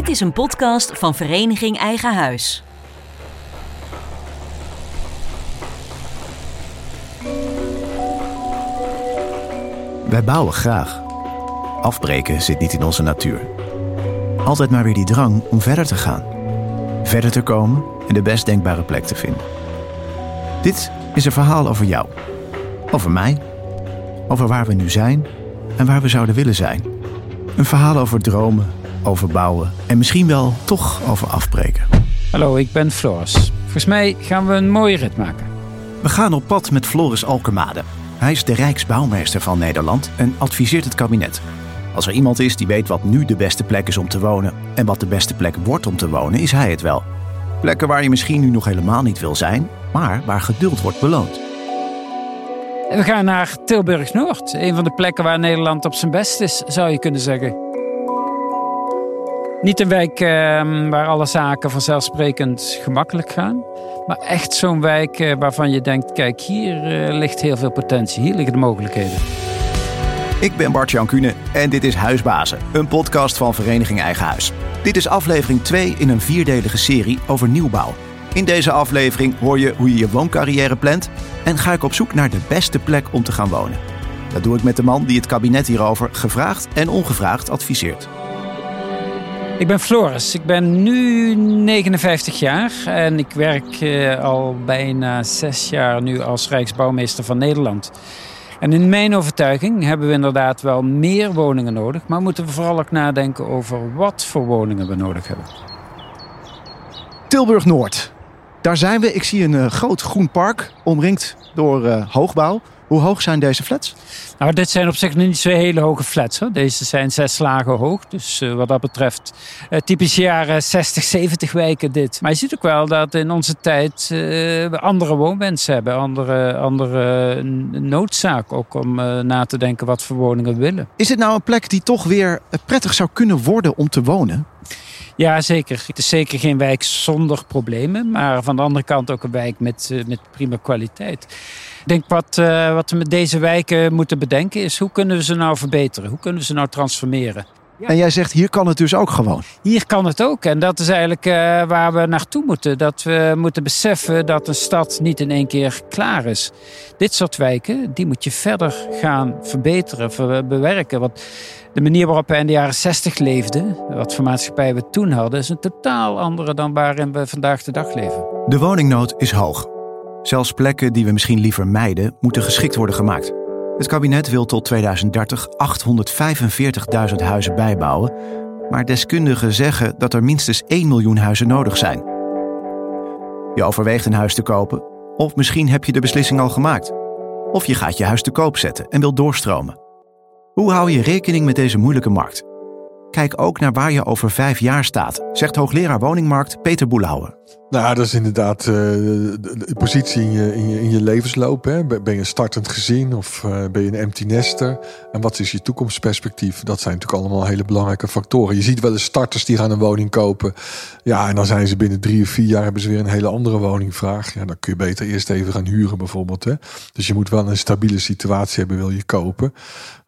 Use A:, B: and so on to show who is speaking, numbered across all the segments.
A: Dit is een podcast van Vereniging Eigen Huis.
B: Wij bouwen graag. Afbreken zit niet in onze natuur. Altijd maar weer die drang om verder te gaan. Verder te komen en de best denkbare plek te vinden. Dit is een verhaal over jou. Over mij. Over waar we nu zijn en waar we zouden willen zijn. Een verhaal over dromen, over bouwen en misschien wel toch over afbreken.
C: Hallo, ik ben Floris. Volgens mij gaan we een mooie rit maken.
B: We gaan op pad met Floris Alkemade. Hij is de Rijksbouwmeester van Nederland en adviseert het kabinet. Als er iemand is die weet wat nu de beste plek is om te wonen en wat de beste plek wordt om te wonen, is hij het wel. Plekken waar je misschien nu nog helemaal niet wil zijn, maar waar geduld wordt beloond.
C: We gaan naar Tilburg Noord, een van de plekken waar Nederland op zijn best is, zou je kunnen zeggen. Niet een wijk eh, waar alle zaken vanzelfsprekend gemakkelijk gaan, maar echt zo'n wijk eh, waarvan je denkt: kijk, hier uh, ligt heel veel potentie, hier liggen de mogelijkheden.
B: Ik ben Bart-Jan Kuhne en dit is Huisbazen, een podcast van Vereniging Eigen Huis. Dit is aflevering 2 in een vierdelige serie over nieuwbouw. In deze aflevering hoor je hoe je je wooncarrière plant en ga ik op zoek naar de beste plek om te gaan wonen. Dat doe ik met de man die het kabinet hierover gevraagd en ongevraagd adviseert.
C: Ik ben Floris. Ik ben nu 59 jaar en ik werk eh, al bijna zes jaar nu als Rijksbouwmeester van Nederland. En in mijn overtuiging hebben we inderdaad wel meer woningen nodig, maar moeten we vooral ook nadenken over wat voor woningen we nodig hebben.
B: Tilburg Noord. Daar zijn we. Ik zie een uh, groot groen park, omringd door uh, hoogbouw. Hoe hoog zijn deze flats?
C: Nou, dit zijn op zich niet zo hele hoge flats. Hoor. Deze zijn zes lagen hoog. Dus uh, wat dat betreft uh, typisch jaren 60, 70 wijken dit. Maar je ziet ook wel dat in onze tijd uh, we andere woonwensen hebben. Andere, andere noodzaak ook om na te denken wat voor woningen we willen.
B: Is het nou een plek die toch weer prettig zou kunnen worden om te wonen?
C: Ja, zeker. Het is zeker geen wijk zonder problemen. Maar van de andere kant ook een wijk met, met prima kwaliteit. Ik denk wat, uh, wat we met deze wijken moeten bedenken is hoe kunnen we ze nou verbeteren? Hoe kunnen we ze nou transformeren?
B: Ja. En jij zegt hier kan het dus ook gewoon.
C: Hier kan het ook. En dat is eigenlijk uh, waar we naartoe moeten. Dat we moeten beseffen dat een stad niet in één keer klaar is. Dit soort wijken, die moet je verder gaan verbeteren, ver bewerken. Want de manier waarop we in de jaren 60 leefden, wat voor maatschappij we toen hadden, is een totaal andere dan waarin we vandaag de dag leven.
B: De woningnood is hoog. Zelfs plekken die we misschien liever mijden, moeten geschikt worden gemaakt. Het kabinet wil tot 2030 845.000 huizen bijbouwen, maar deskundigen zeggen dat er minstens 1 miljoen huizen nodig zijn. Je overweegt een huis te kopen, of misschien heb je de beslissing al gemaakt. Of je gaat je huis te koop zetten en wilt doorstromen. Hoe hou je rekening met deze moeilijke markt? Kijk ook naar waar je over vijf jaar staat, zegt hoogleraar woningmarkt Peter Boelhouwer.
D: Nou, dat is inderdaad uh, de, positie in je, in je, in je levensloop. Hè. Ben je een startend gezin of uh, ben je een empty nester? En wat is je toekomstperspectief? Dat zijn natuurlijk allemaal hele belangrijke factoren. Je ziet wel eens starters die gaan een woning kopen. Ja, en dan zijn ze binnen drie of vier jaar hebben ze weer een hele andere woningvraag. Ja, dan kun je beter eerst even gaan huren bijvoorbeeld. Hè. Dus je moet wel een stabiele situatie hebben, wil je kopen.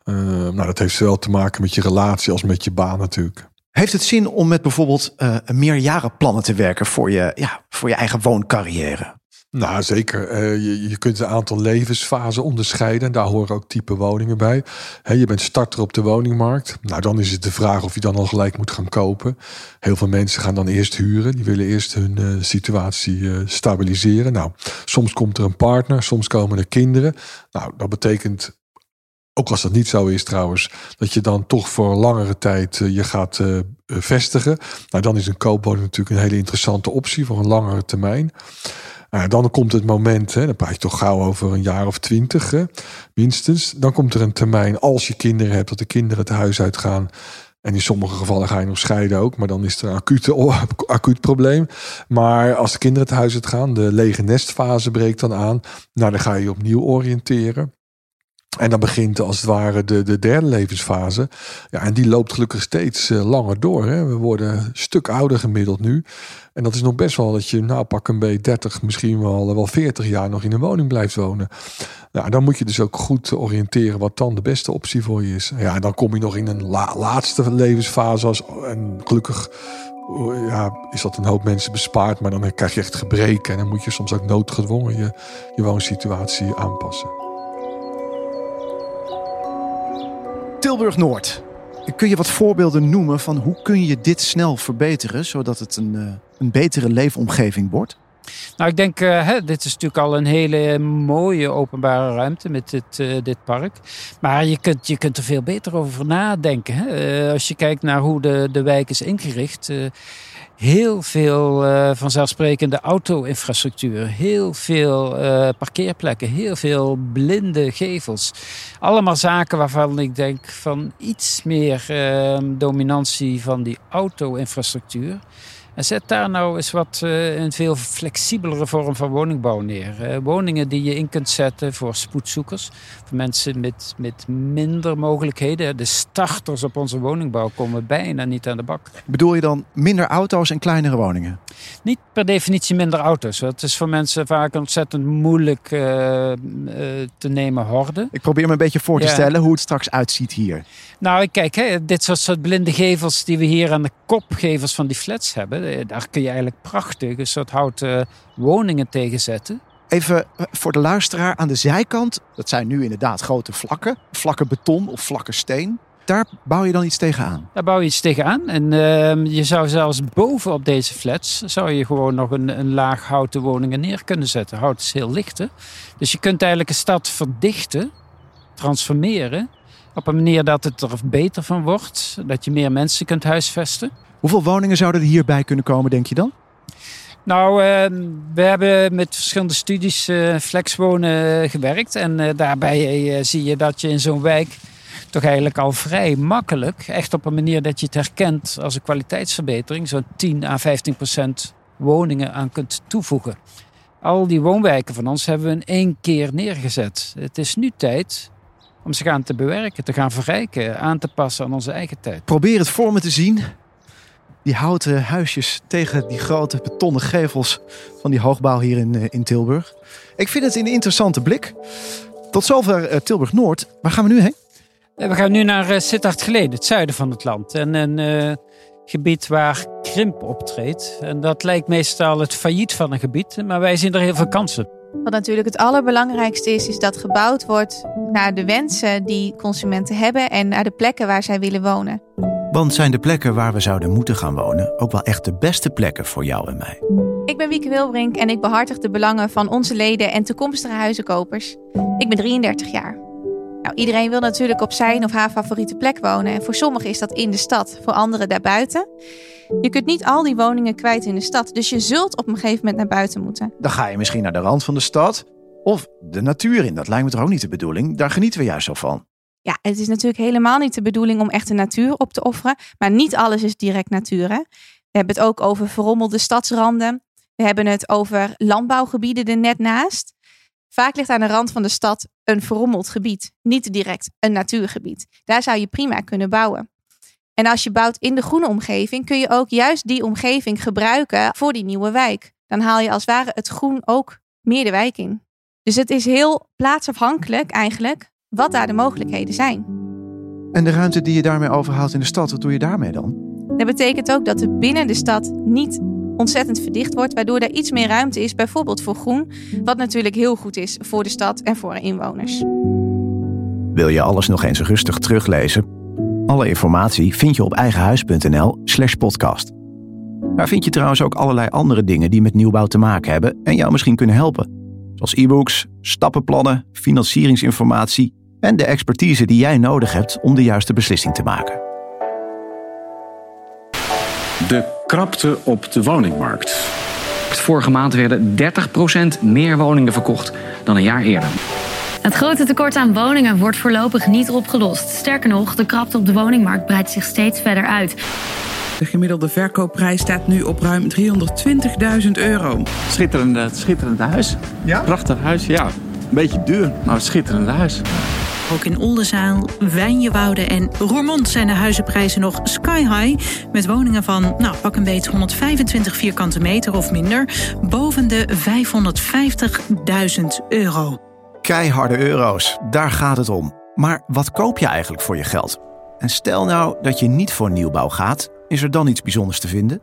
D: Uh, nou, dat heeft zowel te maken met je relatie als met je baan natuurlijk.
B: Heeft het zin om met bijvoorbeeld uh, meerjarenplannen te werken voor je, ja, voor je eigen wooncarrière?
D: Nou, zeker. Uh, je, je kunt een aantal levensfasen onderscheiden. Daar horen ook type woningen bij. He, je bent starter op de woningmarkt. Nou, dan is het de vraag of je dan al gelijk moet gaan kopen. Heel veel mensen gaan dan eerst huren. Die willen eerst hun uh, situatie uh, stabiliseren. Nou, soms komt er een partner, soms komen er kinderen. Nou, dat betekent ook als dat niet zo is trouwens, dat je dan toch voor langere tijd uh, je gaat uh, vestigen. Nou, dan is een koopwoning natuurlijk een hele interessante optie voor een langere termijn. Uh, dan komt het moment, hè, dan praat je toch gauw over een jaar of twintig, hè, minstens. Dan komt er een termijn, als je kinderen hebt, dat de kinderen het huis uitgaan. En in sommige gevallen ga je nog scheiden ook, maar dan is er een acute, acuut probleem. Maar als de kinderen het huis uit gaan, de lege nestfase breekt dan aan. Nou, dan ga je je opnieuw oriënteren. En dan begint als het ware de, de derde levensfase. Ja, en die loopt gelukkig steeds uh, langer door. Hè. We worden een stuk ouder gemiddeld nu. En dat is nog best wel dat je, nou pak een beetje 30, misschien wel, wel 40 jaar nog in een woning blijft wonen. Nou, dan moet je dus ook goed oriënteren wat dan de beste optie voor je is. Ja, en dan kom je nog in een la laatste levensfase. Als, en gelukkig ja, is dat een hoop mensen bespaard. Maar dan krijg je echt gebreken. En dan moet je soms ook noodgedwongen je, je woonsituatie aanpassen.
B: Tilburg Noord. Kun je wat voorbeelden noemen van hoe kun je dit snel verbeteren, zodat het een, eh, een betere leefomgeving wordt?
C: Nou, ik denk, uh, hè, dit is natuurlijk al een hele mooie openbare ruimte met dit, uh, dit park. Maar je kunt, je kunt er veel beter over nadenken. Hè? Als je kijkt naar hoe de, de wijk is ingericht heel veel uh, vanzelfsprekende auto-infrastructuur, heel veel uh, parkeerplekken, heel veel blinde gevels. Allemaal zaken waarvan ik denk van iets meer uh, dominantie van die auto-infrastructuur. En zet daar nou eens wat uh, een veel flexibelere vorm van woningbouw neer. Uh, woningen die je in kunt zetten voor spoedzoekers, voor mensen met, met minder mogelijkheden. De starters op onze woningbouw komen bijna niet aan de bak.
B: Bedoel je dan minder auto's en kleinere woningen?
C: Niet per definitie minder auto's. Het is voor mensen vaak ontzettend moeilijk uh, te nemen horden.
B: Ik probeer me een beetje voor te ja. stellen hoe het straks uitziet hier.
C: Nou, kijk, hè, dit soort, soort blinde gevels die we hier aan de kopgevels van die flats hebben daar kun je eigenlijk prachtig een soort houten woningen tegen zetten.
B: Even voor de luisteraar aan de zijkant. Dat zijn nu inderdaad grote vlakken. Vlakken beton of vlakken steen. Daar bouw je dan iets tegenaan?
C: Daar bouw je iets tegenaan. En uh, je zou zelfs boven op deze flats... zou je gewoon nog een, een laag houten woningen neer kunnen zetten. Hout is heel licht. Hè? Dus je kunt eigenlijk een stad verdichten, transformeren... op een manier dat het er beter van wordt. Dat je meer mensen kunt huisvesten.
B: Hoeveel woningen zouden er hierbij kunnen komen, denk je dan?
C: Nou, uh, we hebben met verschillende studies uh, flexwonen gewerkt. En uh, daarbij zie je dat je in zo'n wijk toch eigenlijk al vrij makkelijk, echt op een manier dat je het herkent als een kwaliteitsverbetering, zo'n 10 à 15 procent woningen aan kunt toevoegen. Al die woonwijken van ons hebben we in één keer neergezet. Het is nu tijd om ze gaan te bewerken, te gaan verrijken, aan te passen aan onze eigen tijd.
B: Probeer het voor me te zien die houten huisjes tegen die grote betonnen gevels van die hoogbouw hier in, eh, in Tilburg. Ik vind het een interessante blik. Tot zover uh, Tilburg Noord. Waar gaan we nu heen?
C: We gaan nu naar uh, Sittard Geleden, het zuiden van het land. En een uh, gebied waar krimp optreedt. En dat lijkt meestal het failliet van een gebied, maar wij zien er heel veel kansen.
E: Wat natuurlijk het allerbelangrijkste is, is dat gebouwd wordt naar de wensen die consumenten hebben en naar de plekken waar zij willen wonen.
B: Want zijn de plekken waar we zouden moeten gaan wonen ook wel echt de beste plekken voor jou en mij?
E: Ik ben Wieke Wilbrink en ik behartig de belangen van onze leden en toekomstige huizenkopers. Ik ben 33 jaar. Nou, iedereen wil natuurlijk op zijn of haar favoriete plek wonen. En voor sommigen is dat in de stad, voor anderen daarbuiten. Je kunt niet al die woningen kwijt in de stad, dus je zult op een gegeven moment naar buiten moeten.
B: Dan ga je misschien naar de rand van de stad of de natuur in. Dat lijkt me toch ook niet de bedoeling? Daar genieten we juist zo van.
E: Ja, het is natuurlijk helemaal niet de bedoeling om echt de natuur op te offeren. Maar niet alles is direct natuur. Hè? We hebben het ook over verrommelde stadsranden. We hebben het over landbouwgebieden er net naast. Vaak ligt aan de rand van de stad een verrommeld gebied, niet direct een natuurgebied. Daar zou je prima kunnen bouwen. En als je bouwt in de groene omgeving, kun je ook juist die omgeving gebruiken voor die nieuwe wijk. Dan haal je als het ware het groen ook meer de wijk in. Dus het is heel plaatsafhankelijk eigenlijk wat daar de mogelijkheden zijn.
B: En de ruimte die je daarmee overhaalt in de stad, wat doe je daarmee dan?
E: Dat betekent ook dat er binnen de stad niet ontzettend verdicht wordt, waardoor er iets meer ruimte is, bijvoorbeeld voor groen, wat natuurlijk heel goed is voor de stad en voor inwoners.
B: Wil je alles nog eens rustig teruglezen? Alle informatie vind je op eigenhuis.nl/slash podcast. Daar vind je trouwens ook allerlei andere dingen die met nieuwbouw te maken hebben en jou misschien kunnen helpen. Zoals e-books, stappenplannen, financieringsinformatie en de expertise die jij nodig hebt om de juiste beslissing te maken.
F: Krapte op de woningmarkt.
G: Vorige maand werden 30% meer woningen verkocht dan een jaar eerder.
H: Het grote tekort aan woningen wordt voorlopig niet opgelost. Sterker nog, de krapte op de woningmarkt breidt zich steeds verder uit.
I: De gemiddelde verkoopprijs staat nu op ruim 320.000 euro.
J: Schitterende, schitterende huis.
I: Ja?
J: Prachtig huis, ja. Een beetje duur, maar schitterende huis.
K: Ook in Oldenzaal, Wijnjewoude en Roermond zijn de huizenprijzen nog sky high. Met woningen van, nou, pak een beetje 125 vierkante meter of minder. Boven de 550.000 euro.
B: Keiharde euro's, daar gaat het om. Maar wat koop je eigenlijk voor je geld? En stel nou dat je niet voor nieuwbouw gaat, is er dan iets bijzonders te vinden?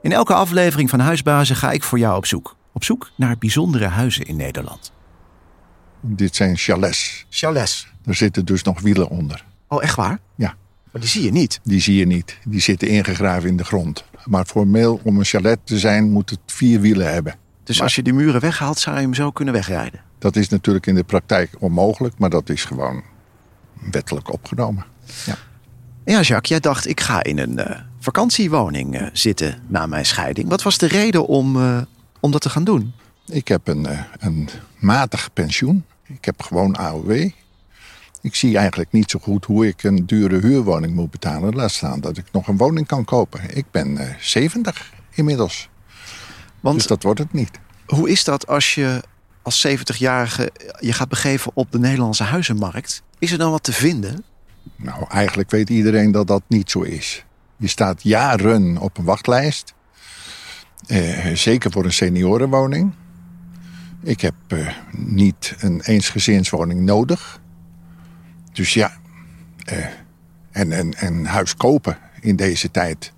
L: In elke aflevering van Huisbazen ga ik voor jou op zoek. Op zoek naar bijzondere huizen in Nederland.
M: Dit zijn chalets.
B: Chalets.
M: Er zitten dus nog wielen onder.
B: Oh, echt waar?
M: Ja.
B: Maar die zie je niet.
M: Die zie je niet. Die zitten ingegraven in de grond. Maar formeel, om een chalet te zijn, moet het vier wielen hebben.
B: Dus als je die muren weghaalt, zou je hem zo kunnen wegrijden?
M: Dat is natuurlijk in de praktijk onmogelijk, maar dat is gewoon wettelijk opgenomen. Ja,
B: ja Jacques, jij dacht ik ga in een uh, vakantiewoning uh, zitten na mijn scheiding. Wat was de reden om, uh, om dat te gaan doen?
M: Ik heb een, een matig pensioen. Ik heb gewoon AOW. Ik zie eigenlijk niet zo goed hoe ik een dure huurwoning moet betalen. Laat staan dat ik nog een woning kan kopen. Ik ben uh, 70 inmiddels. Want, dus dat wordt het niet.
B: Hoe is dat als je als 70-jarige je gaat begeven op de Nederlandse huizenmarkt? Is er dan wat te vinden?
M: Nou, eigenlijk weet iedereen dat dat niet zo is. Je staat jaren op een wachtlijst. Eh, zeker voor een seniorenwoning. Ik heb uh, niet een eensgezinswoning nodig. Dus ja, eh, en, en, en huis kopen in deze tijd.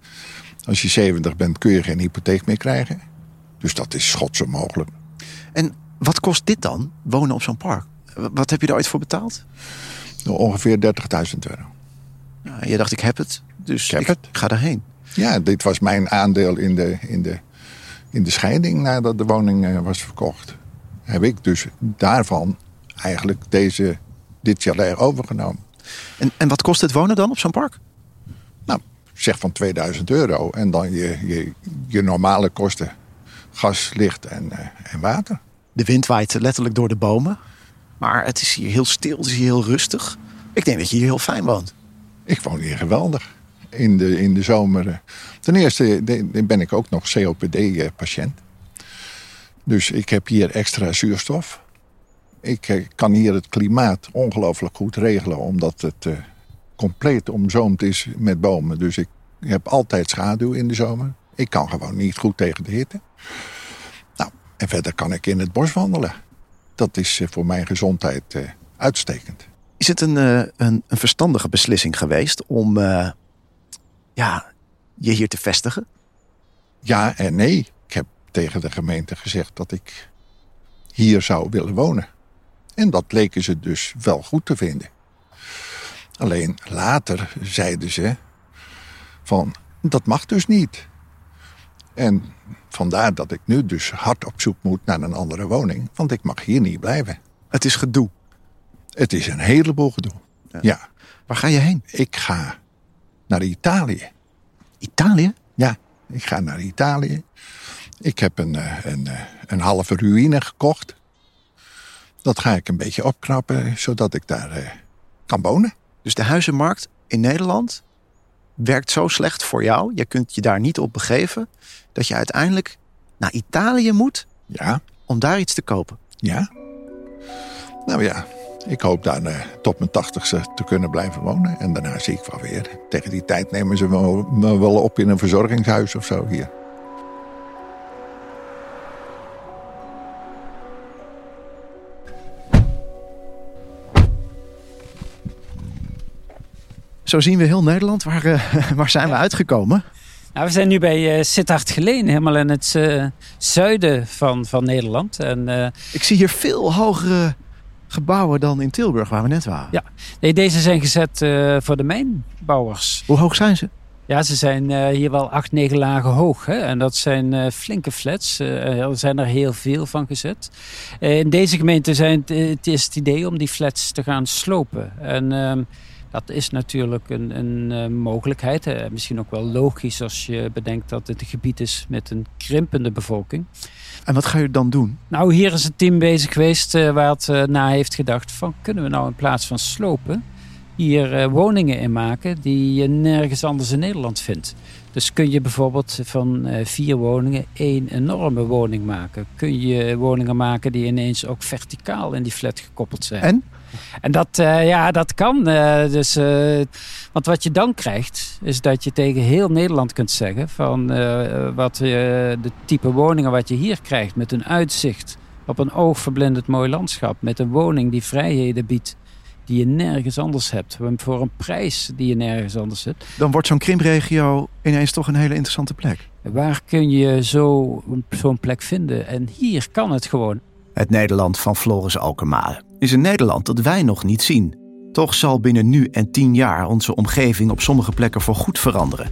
M: Als je 70 bent kun je geen hypotheek meer krijgen. Dus dat is schots onmogelijk.
B: En wat kost dit dan, wonen op zo'n park? Wat heb je daar ooit voor betaald?
M: Ongeveer 30.000 euro.
B: Ja, je dacht, ik heb het, dus
M: ik, heb
B: ik
M: het.
B: ga daarheen.
M: Ja, dit was mijn aandeel in de, in de, in de scheiding nadat de woning uh, was verkocht. Heb ik dus daarvan eigenlijk deze, dit chalet overgenomen.
B: En, en wat kost het wonen dan op zo'n park?
M: Nou, zeg van 2000 euro. En dan je, je, je normale kosten. Gas, licht en, uh, en water.
B: De wind waait letterlijk door de bomen. Maar het is hier heel stil, het is hier heel rustig. Ik denk dat je hier heel fijn woont.
M: Ik woon hier geweldig. In de, in de zomer. Ten eerste ben ik ook nog COPD-patiënt. Dus ik heb hier extra zuurstof. Ik kan hier het klimaat ongelooflijk goed regelen, omdat het uh, compleet omzoomd is met bomen. Dus ik heb altijd schaduw in de zomer. Ik kan gewoon niet goed tegen de hitte. Nou, en verder kan ik in het bos wandelen. Dat is uh, voor mijn gezondheid uh, uitstekend.
B: Is het een, een, een, verstandige beslissing geweest om ja, je hier te vestigen?
M: Ja en nee. Ik heb tegen de gemeente gezegd dat ik hier zou willen wonen. En dat leken ze dus wel goed te vinden. Alleen later zeiden ze van dat mag dus niet. En vandaar dat ik nu dus hard op zoek moet naar een andere woning. Want ik mag hier niet blijven.
B: Het is gedoe.
M: Het is een heleboel gedoe. Ja. ja.
B: Waar ga je heen?
M: Ik ga naar Italië.
B: Italië?
M: Ja, ik ga naar Italië. Ik heb een, een, een halve ruïne gekocht. Dat ga ik een beetje opknappen, zodat ik daar uh, kan wonen.
B: Dus de huizenmarkt in Nederland werkt zo slecht voor jou. Je kunt je daar niet op begeven. Dat je uiteindelijk naar Italië moet.
M: Ja.
B: Om daar iets te kopen.
M: Ja. Nou ja, ik hoop daar uh, tot mijn tachtigste te kunnen blijven wonen. En daarna zie ik wel weer. Tegen die tijd nemen ze me wel op in een verzorgingshuis of zo hier.
B: Zo zien we heel Nederland. Waar, uh, waar zijn we uitgekomen?
C: Nou, we zijn nu bij uh, Sittard Geleen, helemaal in het uh, zuiden van, van Nederland. En, uh,
B: Ik zie hier veel hogere gebouwen dan in Tilburg, waar we net waren.
C: Ja, nee, deze zijn gezet voor de mijnbouwers.
B: Hoe hoog zijn ze?
C: Ja, ze zijn hier wel acht, negen lagen hoog. Hè? En dat zijn flinke flats. er zijn er heel veel van gezet. in deze gemeente zijn het, is het idee om die flats te gaan slopen. En ehm, dat is natuurlijk een, een uh, mogelijkheid. Uh, misschien ook wel logisch als je bedenkt dat het een gebied is met een krimpende bevolking.
B: En wat ga je dan doen?
C: Nou, hier is het team bezig geweest uh, waar het na heeft gedacht van kunnen we nou in plaats van slopen hier woningen in maken die je nergens anders in Nederland vindt. Dus kun je bijvoorbeeld van vier woningen één enorme woning maken. Kun je woningen maken die ineens ook verticaal in die flat gekoppeld zijn.
B: En?
C: En dat, uh, ja, dat kan. Uh, dus, uh, want wat je dan krijgt, is dat je tegen heel Nederland kunt zeggen van wat de type woningen wat je hier krijgt met een uitzicht op een oogverblindend mooi landschap, met een woning die vrijheden biedt die je nergens anders hebt, voor een prijs die je nergens anders hebt.
B: Dan wordt zo'n krimpregio ineens toch een hele interessante plek.
C: Waar kun je zo'n plek vinden? En hier kan het gewoon.
B: Het Nederland van Floris Alkemade is een Nederland dat wij nog niet zien. Toch zal binnen nu en tien jaar onze omgeving op sommige plekken voorgoed veranderen.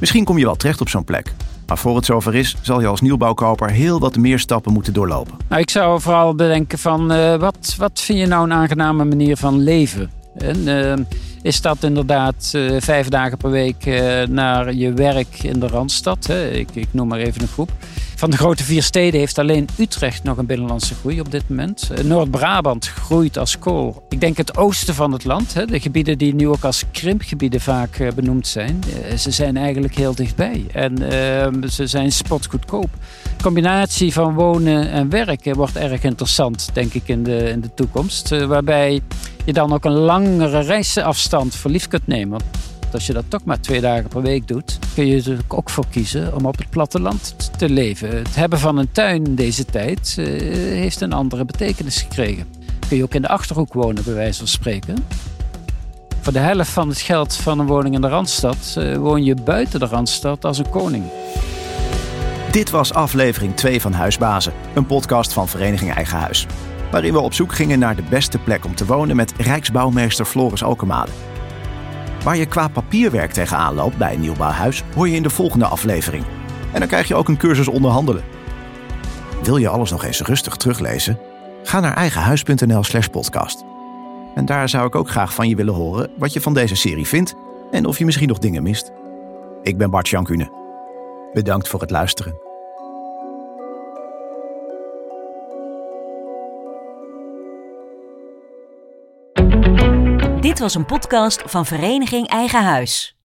B: Misschien kom je wel terecht op zo'n plek. Maar voor het zover is, zal je als nieuwbouwkoper heel wat meer stappen moeten doorlopen.
C: Nou, ik zou vooral bedenken van uh, wat, wat vind je nou een aangename manier van leven? En, uh, is dat inderdaad uh, vijf dagen per week naar je werk in de Randstad? Hè? Ik, ik noem maar even een groep. Van de grote vier steden heeft alleen Utrecht nog een binnenlandse groei op dit moment. Eh, Noord-Brabant groeit als kool. Ik denk het oosten van het land, de gebieden die nu ook als krimpgebieden vaak eh, benoemd zijn, eh, ze zijn eigenlijk heel dichtbij. En ehm, ze zijn spotgoedkoop. De combinatie van wonen en werken wordt erg interessant, denk ik, in de, in de toekomst. Waarbij je dan ook een langere reisafstand voor lief kunt nemen als je dat toch maar twee dagen per week doet, kun je er ook voor kiezen om op het platteland te leven. Het hebben van een tuin in deze tijd uh, heeft een andere betekenis gekregen. Kun je ook in de achterhoek wonen, bij wijze van spreken. Voor de helft van het geld van een woning in de Randstad uh, woon je buiten de Randstad als een koning.
B: Dit was aflevering 2 van Huisbazen, een podcast van Vereniging Eigen Huis. Waarin we op zoek gingen naar de beste plek om te wonen met Rijksbouwmeester Floris Alkemade. Waar je qua papierwerk tegenaan loopt bij een nieuwbouwhuis, hoor je in de volgende aflevering. En dan krijg je ook een cursus onderhandelen. Wil je alles nog eens rustig teruglezen? Ga naar eigenhuis.nl/slash podcast. En daar zou ik ook graag van je willen horen wat je van deze serie vindt en of je misschien nog dingen mist. Ik ben Bart Jankune. Bedankt voor het luisteren.
A: Dit was een podcast van Vereniging Eigen Huis.